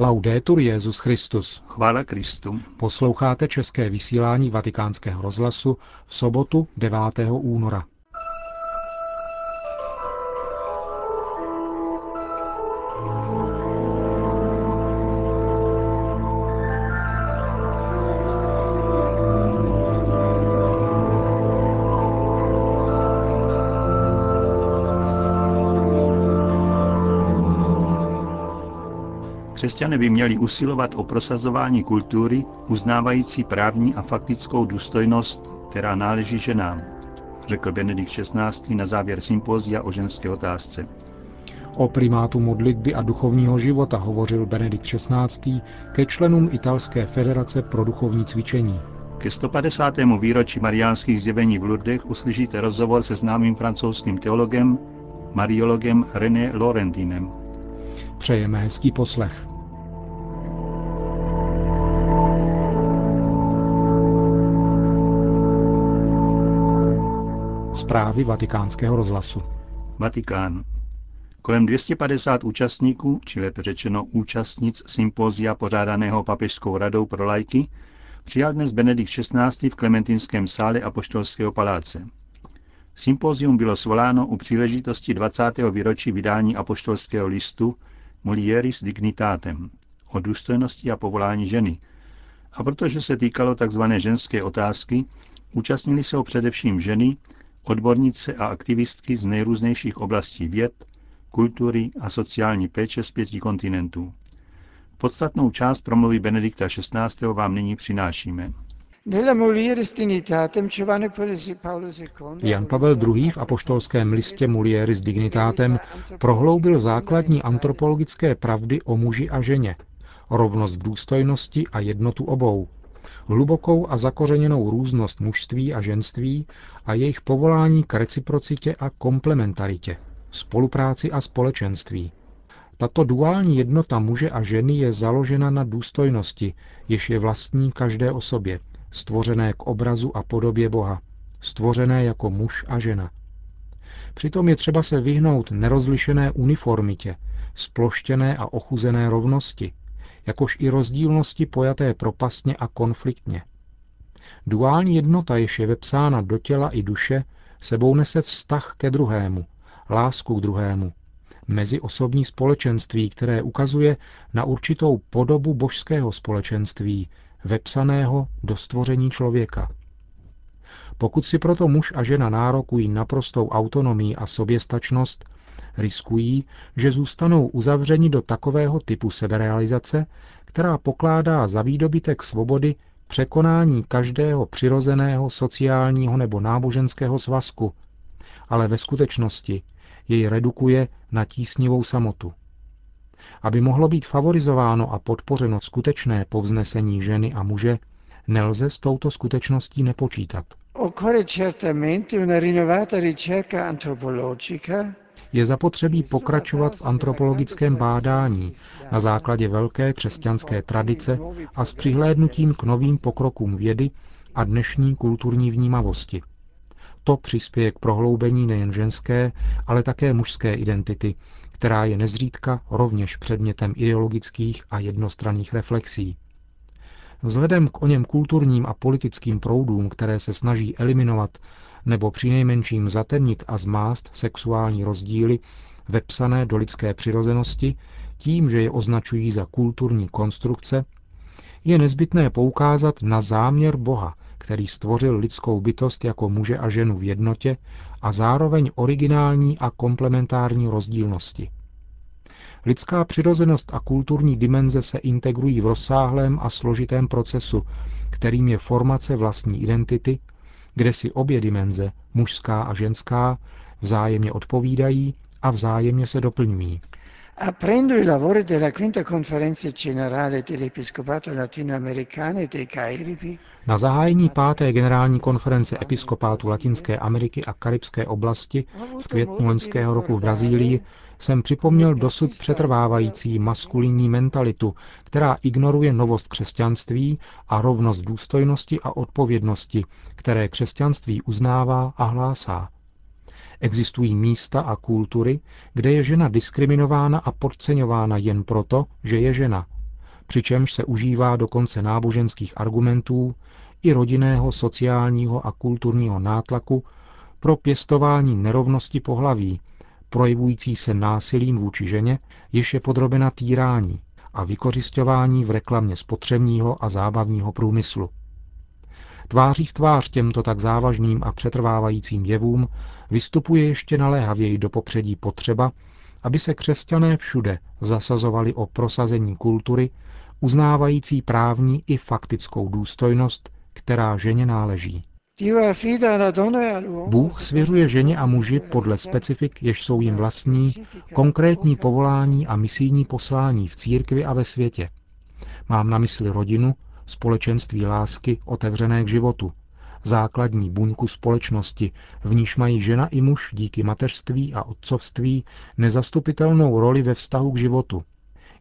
Laudetur Jezus Christus. Chvála Kristu. Posloucháte české vysílání Vatikánského rozhlasu v sobotu 9. února. Křesťané by měli usilovat o prosazování kultury, uznávající právní a faktickou důstojnost, která náleží ženám, řekl Benedikt XVI. na závěr sympózia o ženské otázce. O primátu modlitby a duchovního života hovořil Benedikt XVI. ke členům Italské federace pro duchovní cvičení. Ke 150. výročí mariánských zjevení v Lurdech uslyšíte rozhovor se známým francouzským teologem, mariologem René Laurentinem. Přejeme hezký poslech. Zprávy vatikánského rozhlasu. Vatikán. Kolem 250 účastníků, či lépe řečeno účastnic sympózia pořádaného Papežskou radou pro lajky, přijal dnes Benedikt XVI. v Klementinském sále Apoštolského paláce. Sympózium bylo svoláno u příležitosti 20. výročí vydání apoštolského listu Mulieris Dignitatem o důstojnosti a povolání ženy. A protože se týkalo tzv. ženské otázky, účastnili se ho především ženy, odbornice a aktivistky z nejrůznějších oblastí věd, kultury a sociální péče z pěti kontinentů. Podstatnou část promluvy Benedikta XVI. vám nyní přinášíme. Jan Pavel II. v apoštolském listě Mulieris Dignitatem prohloubil základní antropologické pravdy o muži a ženě, rovnost v důstojnosti a jednotu obou, hlubokou a zakořeněnou různost mužství a ženství a jejich povolání k reciprocitě a komplementaritě, spolupráci a společenství. Tato duální jednota muže a ženy je založena na důstojnosti, jež je vlastní každé osobě, stvořené k obrazu a podobě Boha, stvořené jako muž a žena. Přitom je třeba se vyhnout nerozlišené uniformitě, sploštěné a ochuzené rovnosti, jakož i rozdílnosti pojaté propastně a konfliktně. Duální jednota, jež je vepsána do těla i duše, sebou nese vztah ke druhému, lásku k druhému, mezi osobní společenství, které ukazuje na určitou podobu božského společenství, vepsaného do stvoření člověka. Pokud si proto muž a žena nárokují naprostou autonomii a soběstačnost, riskují, že zůstanou uzavřeni do takového typu seberealizace, která pokládá za výdobytek svobody překonání každého přirozeného sociálního nebo náboženského svazku, ale ve skutečnosti jej redukuje na tísnivou samotu. Aby mohlo být favorizováno a podpořeno skutečné povznesení ženy a muže, nelze s touto skutečností nepočítat. Je zapotřebí pokračovat v antropologickém bádání na základě velké křesťanské tradice a s přihlédnutím k novým pokrokům vědy a dnešní kulturní vnímavosti. To přispěje k prohloubení nejen ženské, ale také mužské identity, která je nezřídka rovněž předmětem ideologických a jednostranných reflexí. Vzhledem k o něm kulturním a politickým proudům, které se snaží eliminovat nebo přinejmenším zatemnit a zmást sexuální rozdíly vepsané do lidské přirozenosti tím, že je označují za kulturní konstrukce, je nezbytné poukázat na záměr Boha, který stvořil lidskou bytost jako muže a ženu v jednotě a zároveň originální a komplementární rozdílnosti. Lidská přirozenost a kulturní dimenze se integrují v rozsáhlém a složitém procesu, kterým je formace vlastní identity, kde si obě dimenze, mužská a ženská, vzájemně odpovídají a vzájemně se doplňují. Aprendo i lavori della quinta conferenza generale dell'Episcopato latinoamericano e dei na zahájení páté generální konference episkopátu Latinské Ameriky a Karibské oblasti v květnu loňského roku v Brazílii jsem připomněl dosud přetrvávající maskulinní mentalitu, která ignoruje novost křesťanství a rovnost důstojnosti a odpovědnosti, které křesťanství uznává a hlásá. Existují místa a kultury, kde je žena diskriminována a podceňována jen proto, že je žena, přičemž se užívá dokonce náboženských argumentů i rodinného, sociálního a kulturního nátlaku pro pěstování nerovnosti pohlaví, projevující se násilím vůči ženě, jež je podrobena týrání a vykořišťování v reklamě spotřebního a zábavního průmyslu. Tváří v tvář těmto tak závažným a přetrvávajícím jevům vystupuje ještě naléhavěji do popředí potřeba, aby se křesťané všude zasazovali o prosazení kultury, uznávající právní i faktickou důstojnost, která ženě náleží. Bůh svěřuje ženě a muži podle specifik, jež jsou jim vlastní, konkrétní povolání a misijní poslání v církvi a ve světě. Mám na mysli rodinu, společenství lásky otevřené k životu, základní buňku společnosti, v níž mají žena i muž díky mateřství a otcovství nezastupitelnou roli ve vztahu k životu.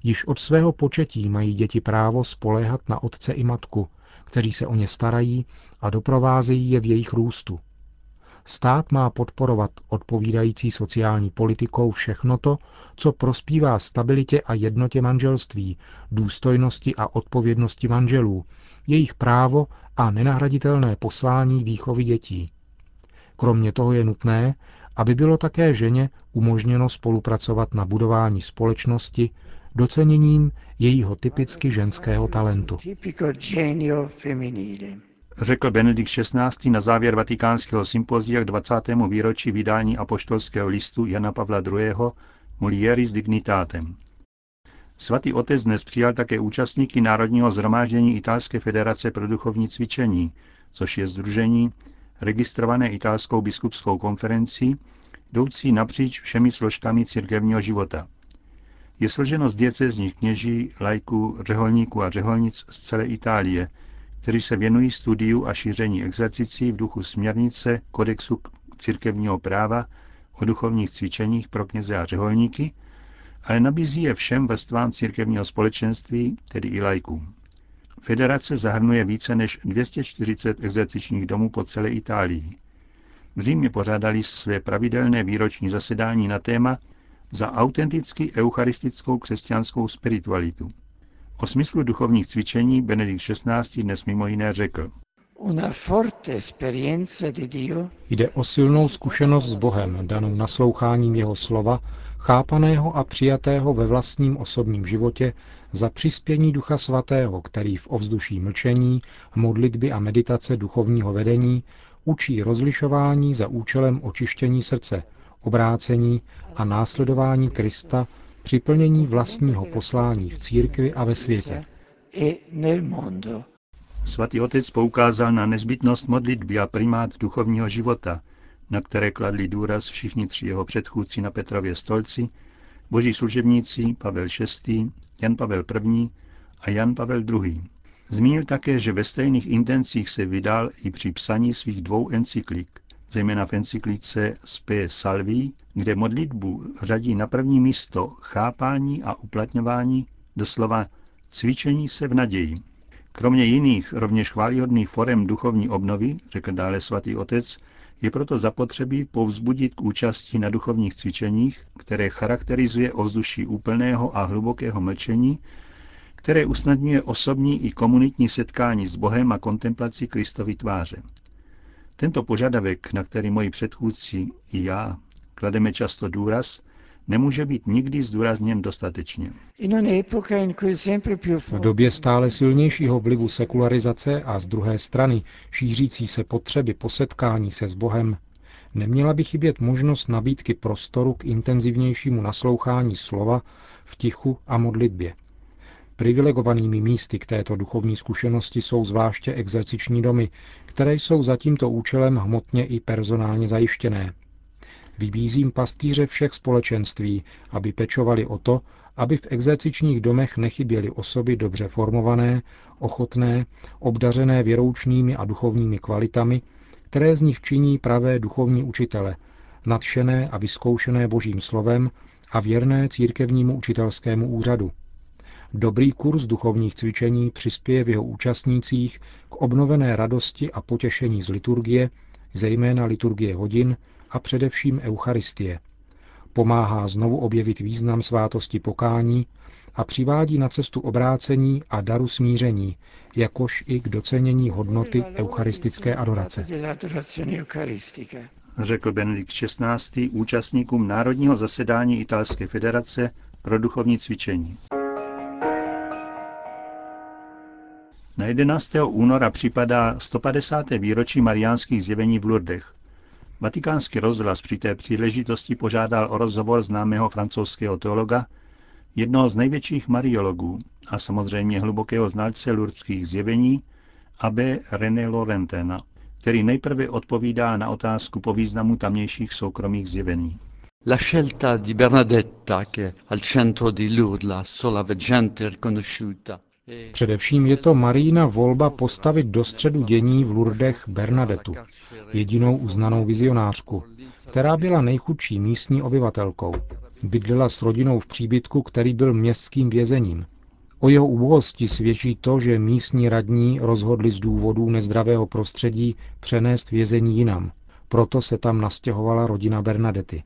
Již od svého početí mají děti právo spoléhat na otce i matku, kteří se o ně starají a doprovázejí je v jejich růstu. Stát má podporovat odpovídající sociální politikou všechno to, co prospívá stabilitě a jednotě manželství, důstojnosti a odpovědnosti manželů, jejich právo a nenahraditelné poslání výchovy dětí. Kromě toho je nutné, aby bylo také ženě umožněno spolupracovat na budování společnosti doceněním jejího typicky ženského talentu. Řekl Benedikt XVI. na závěr vatikánského sympozia k 20. výročí vydání apoštolského listu Jana Pavla II. Mulieris dignitatem. Svatý otec dnes přijal také účastníky Národního zhromáždění Italské federace pro duchovní cvičení, což je združení registrované italskou biskupskou konferencí, jdoucí napříč všemi složkami církevního života. Je složeno z diecezních kněží, lajků, řeholníků a řeholnic z celé Itálie, kteří se věnují studiu a šíření exercicí v duchu směrnice Kodexu církevního práva o duchovních cvičeních pro kněze a řeholníky, ale nabízí je všem vrstvám církevního společenství, tedy i lajkům. Federace zahrnuje více než 240 exercičních domů po celé Itálii. V Římě pořádali své pravidelné výroční zasedání na téma za autenticky eucharistickou křesťanskou spiritualitu. O smyslu duchovních cvičení Benedikt XVI. dnes mimo jiné řekl. Jde o silnou zkušenost s Bohem, danou nasloucháním jeho slova, chápaného a přijatého ve vlastním osobním životě za přispění Ducha Svatého, který v ovzduší mlčení, modlitby a meditace duchovního vedení učí rozlišování za účelem očištění srdce, obrácení a následování Krista při plnění vlastního poslání v církvi a ve světě. Svatý otec poukázal na nezbytnost modlitby a primát duchovního života, na které kladli důraz všichni tři jeho předchůdci na Petrově stolci, boží služebníci Pavel VI., Jan Pavel I. a Jan Pavel II. Zmínil také, že ve stejných intencích se vydal i při psaní svých dvou encyklik, zejména v encyklice Spe Salvi, kde modlitbu řadí na první místo chápání a uplatňování, doslova cvičení se v naději. Kromě jiných, rovněž chválihodných forem duchovní obnovy, řekl dále svatý otec, je proto zapotřebí povzbudit k účasti na duchovních cvičeních, které charakterizuje ovzduší úplného a hlubokého mlčení, které usnadňuje osobní i komunitní setkání s Bohem a kontemplaci Kristovy tváře. Tento požadavek, na který moji předchůdci i já klademe často důraz, nemůže být nikdy zdůrazněn dostatečně. V době stále silnějšího vlivu sekularizace a z druhé strany šířící se potřeby posetkání se s Bohem neměla by chybět možnost nabídky prostoru k intenzivnějšímu naslouchání slova v tichu a modlitbě. Privilegovanými místy k této duchovní zkušenosti jsou zvláště exerciční domy, které jsou za tímto účelem hmotně i personálně zajištěné. Vybízím pastýře všech společenství, aby pečovali o to, aby v exercičních domech nechyběly osoby dobře formované, ochotné, obdařené věroučnými a duchovními kvalitami, které z nich činí pravé duchovní učitele, nadšené a vyzkoušené božím slovem a věrné církevnímu učitelskému úřadu. Dobrý kurz duchovních cvičení přispěje v jeho účastnících k obnovené radosti a potěšení z liturgie, zejména liturgie hodin a především Eucharistie. Pomáhá znovu objevit význam svátosti pokání a přivádí na cestu obrácení a daru smíření, jakož i k docenění hodnoty eucharistické adorace. Řekl Benedikt XVI. účastníkům Národního zasedání Italské federace pro duchovní cvičení. Na 11. února připadá 150. výročí mariánských zjevení v Lourdech. Vatikánský rozhlas při té příležitosti požádal o rozhovor známého francouzského teologa, jednoho z největších mariologů a samozřejmě hlubokého znalce lurdských zjevení, abe René Laurentena, který nejprve odpovídá na otázku po významu tamnějších soukromých zjevení. La scelta di Bernadetta, che al centro di Lourdes, la sola veggente riconosciuta, Především je to Marína volba postavit do středu dění v Lurdech Bernadetu, jedinou uznanou vizionářku, která byla nejchudší místní obyvatelkou. Bydlela s rodinou v příbytku, který byl městským vězením. O jeho úbohosti svědčí to, že místní radní rozhodli z důvodů nezdravého prostředí přenést vězení jinam. Proto se tam nastěhovala rodina Bernadety.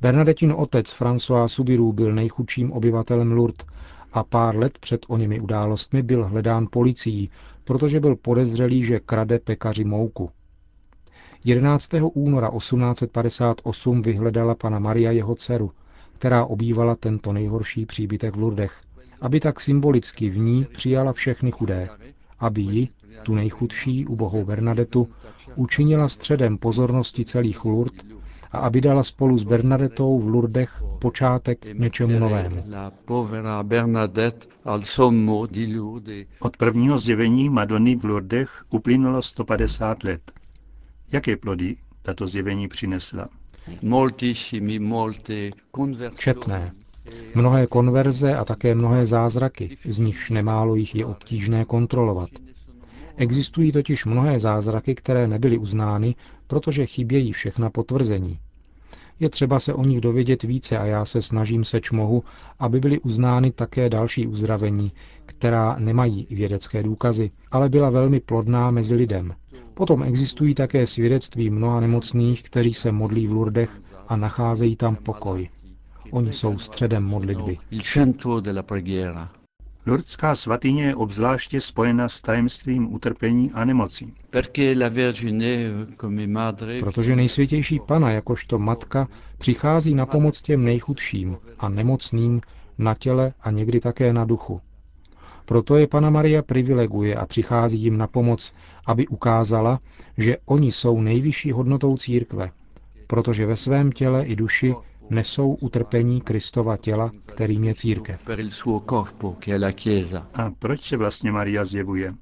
Bernadetin otec François Subiru byl nejchudším obyvatelem Lourdes a pár let před o němi událostmi byl hledán policií, protože byl podezřelý, že krade pekaři mouku. 11. února 1858 vyhledala pana Maria jeho dceru, která obývala tento nejhorší příbytek v Lurdech, aby tak symbolicky v ní přijala všechny chudé, aby ji, tu nejchudší, ubohou Bernadetu, učinila středem pozornosti celých Lourdes a aby dala spolu s Bernadetou v Lurdech počátek něčemu novému. Od prvního zjevení Madony v Lourdech uplynulo 150 let. Jaké plody tato zjevení přinesla? Četné. Mnohé konverze a také mnohé zázraky, z nichž nemálo jich je obtížné kontrolovat. Existují totiž mnohé zázraky, které nebyly uznány, protože chybějí všechna potvrzení. Je třeba se o nich dovědět více a já se snažím seč mohu, aby byly uznány také další uzdravení, která nemají vědecké důkazy, ale byla velmi plodná mezi lidem. Potom existují také svědectví mnoha nemocných, kteří se modlí v Lurdech a nacházejí tam pokoj. Oni jsou středem modlitby. Lurdská svatyně je obzvláště spojena s tajemstvím utrpení a nemocí. Protože nejsvětější Pana jakožto matka přichází na pomoc těm nejchudším a nemocným na těle a někdy také na duchu. Proto je Pana Maria privileguje a přichází jim na pomoc, aby ukázala, že oni jsou nejvyšší hodnotou církve, protože ve svém těle i duši nesou utrpení Kristova těla, kterým je církev. A proč se vlastně Maria zjevuje?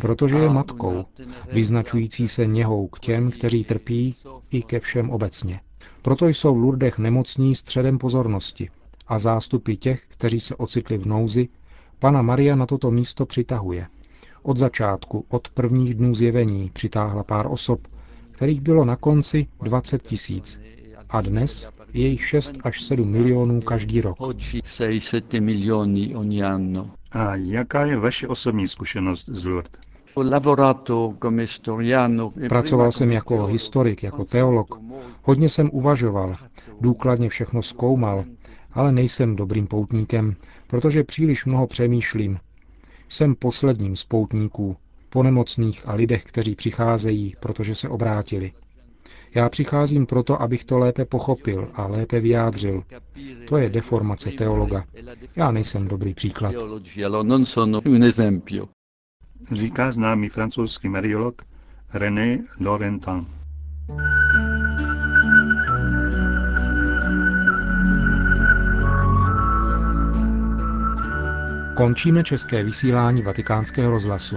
Protože je matkou, vyznačující se něhou k těm, kteří trpí, i ke všem obecně. Proto jsou v Lurdech nemocní středem pozornosti a zástupy těch, kteří se ocitli v nouzi, Pana Maria na toto místo přitahuje. Od začátku, od prvních dnů zjevení, přitáhla pár osob, kterých bylo na konci 20 tisíc. A dnes je jich 6 až 7 milionů každý rok. A jaká je vaše osobní zkušenost z Lourdes? Pracoval jsem jako historik, jako teolog. Hodně jsem uvažoval, důkladně všechno zkoumal, ale nejsem dobrým poutníkem, protože příliš mnoho přemýšlím. Jsem posledním z poutníků, po nemocných a lidech, kteří přicházejí, protože se obrátili. Já přicházím proto, abych to lépe pochopil a lépe vyjádřil. To je deformace teologa. Já nejsem dobrý příklad. Říká známý francouzský mariolog René Laurentin. Končíme české vysílání vatikánského rozhlasu.